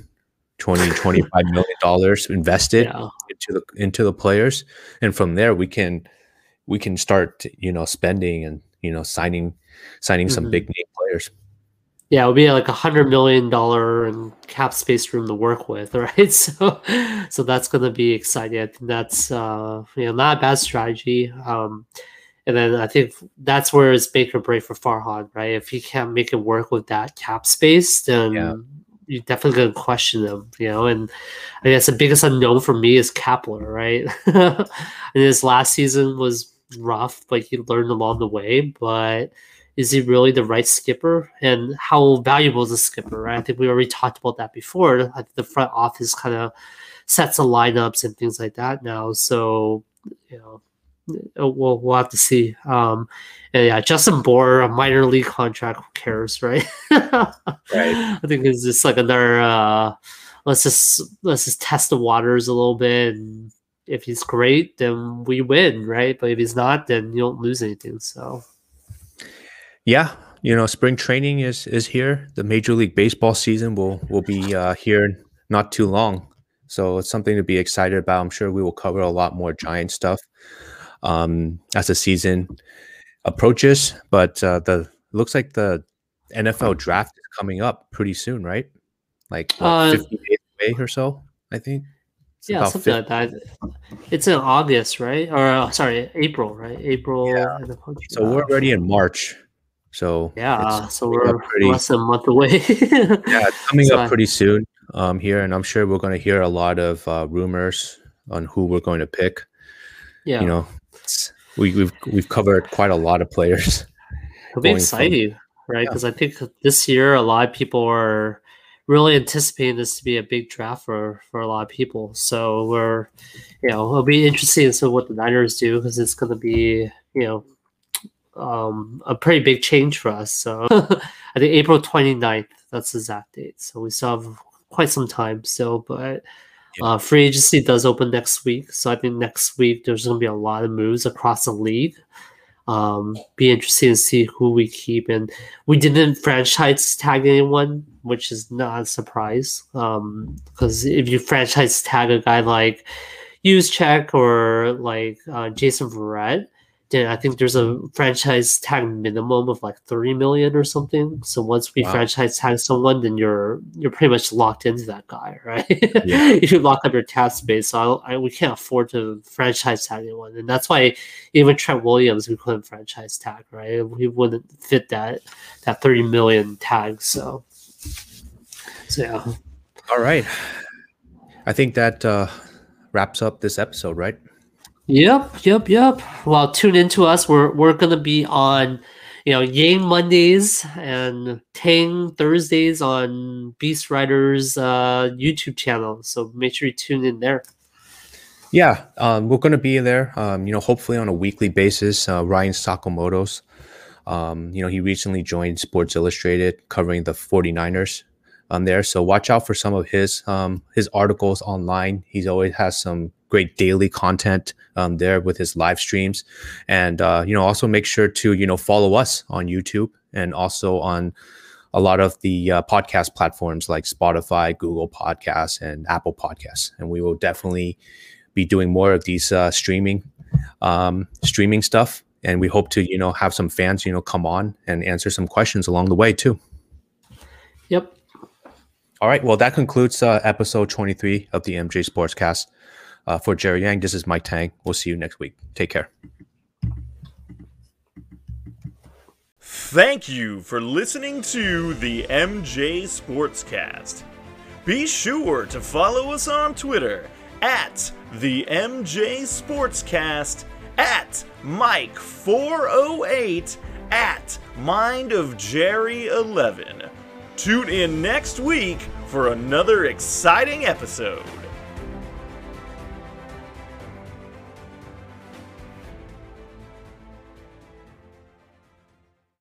20 25 million dollars invested Yeah. into the into the players and from there we can we can start you know spending and you know signing signing some Mhm. big name players Yeah, it would be like a hundred million dollar and cap space room to work with, right? So, so that's going to be exciting. I think that's uh, you know not a bad strategy. Um, and then I think that's where it's make or break for Farhan, right? If he can't make it work with that cap space, then Yeah. You're definitely going to question him, you know. And I guess the biggest unknown for me is Kapler, right? and his last season was rough, but he learned along the way. But is he really the right skipper and how valuable is a skipper right i think we already talked about that before the front office kind of sets the lineups and things like that now so you know we'll, we'll have to see. Um and yeah justin bour a minor league contract who cares right? Right. i think it's just like another uh let's just let's just test the waters a little bit and if he's great then we win right? But if he's not then you don't lose anything so. Yeah you know spring training is is here. The major league baseball season will will be uh here not too long. So it's something to be excited about. I'm sure we will cover a lot more giant stuff um as the season approaches but uh the looks like the nfl draft is coming up pretty soon right like what, Uh, 50 days away or so i think It's yeah, something 50 like that. It's in August, right? Or uh, sorry, April, right? April. Yeah. and the punch so we're already in march so Yeah, so we're pretty- less than a month away. yeah, it's coming So up pretty soon um, here, and I'm sure we're going to hear a lot of uh, rumors on who we're going to pick. yeah, You know, it's, we, we've we've covered quite a lot of players. it'll be going from- exciting, right? Yeah. Because I think this year a lot of people are really anticipating this to be a big draft for for a lot of people. So we're, you know, it'll be interesting to see what the Niners do because it's going to be, you know. Um, a pretty big change for us. So I think April 29th, that's the exact date. So we still have quite some time still, but Yeah. uh, free agency does open next week. So I think next week there's going to be a lot of moves across the league. Um, be interesting to see who we keep. And we didn't franchise tag anyone, which is not a surprise. Because if you franchise tag a guy like Juszczyk or like uh, Jason Verrett, I think there's a franchise tag minimum of like 30 million or something. So once we Wow. franchise tag someone, then you're you're pretty much locked into that guy, right? Yeah. you lock up your tap space, so I, I, we can't afford to franchise tag anyone, and that's why even Trent Williams we couldn't franchise tag, right? We wouldn't fit that that 30 million tag. So, so yeah. All right, I think that uh, wraps up this episode, right? Yep, yep, yep. Well, tune into us. We're we're gonna be on, you know, Yang Mondays and Tang Thursdays on Beast Riders uh, YouTube channel. So make sure you tune in there. Yeah, um, we're to be there. Um, you know, hopefully on a weekly basis. Uh, Ryan Sakamoto's, um, you know, he recently joined Sports Illustrated, covering the 49ers on there. So watch out for some of his um, his articles online. He's always has some great daily content um, there with his live streams, and uh, you know, also make sure to you know follow us on YouTube and also on a lot of the uh, podcast platforms like Spotify, Google Podcasts, and Apple Podcasts. And we will definitely be doing more of these uh, streaming um, streaming stuff. And we hope to you know have some fans you know come on and answer some questions along the way too. Yep. All right. Well, that concludes uh, episode 23 of the MJ Sportscast. Uh, for Jerry Yang, this is Mike Tang. We'll see you next week. Take care. Thank you for listening to the MJ Sportscast. Be sure to follow us on Twitter at the MJ Sportscast, at Mike408, at Mind of Jerry 11. Tune in next week for another exciting episode.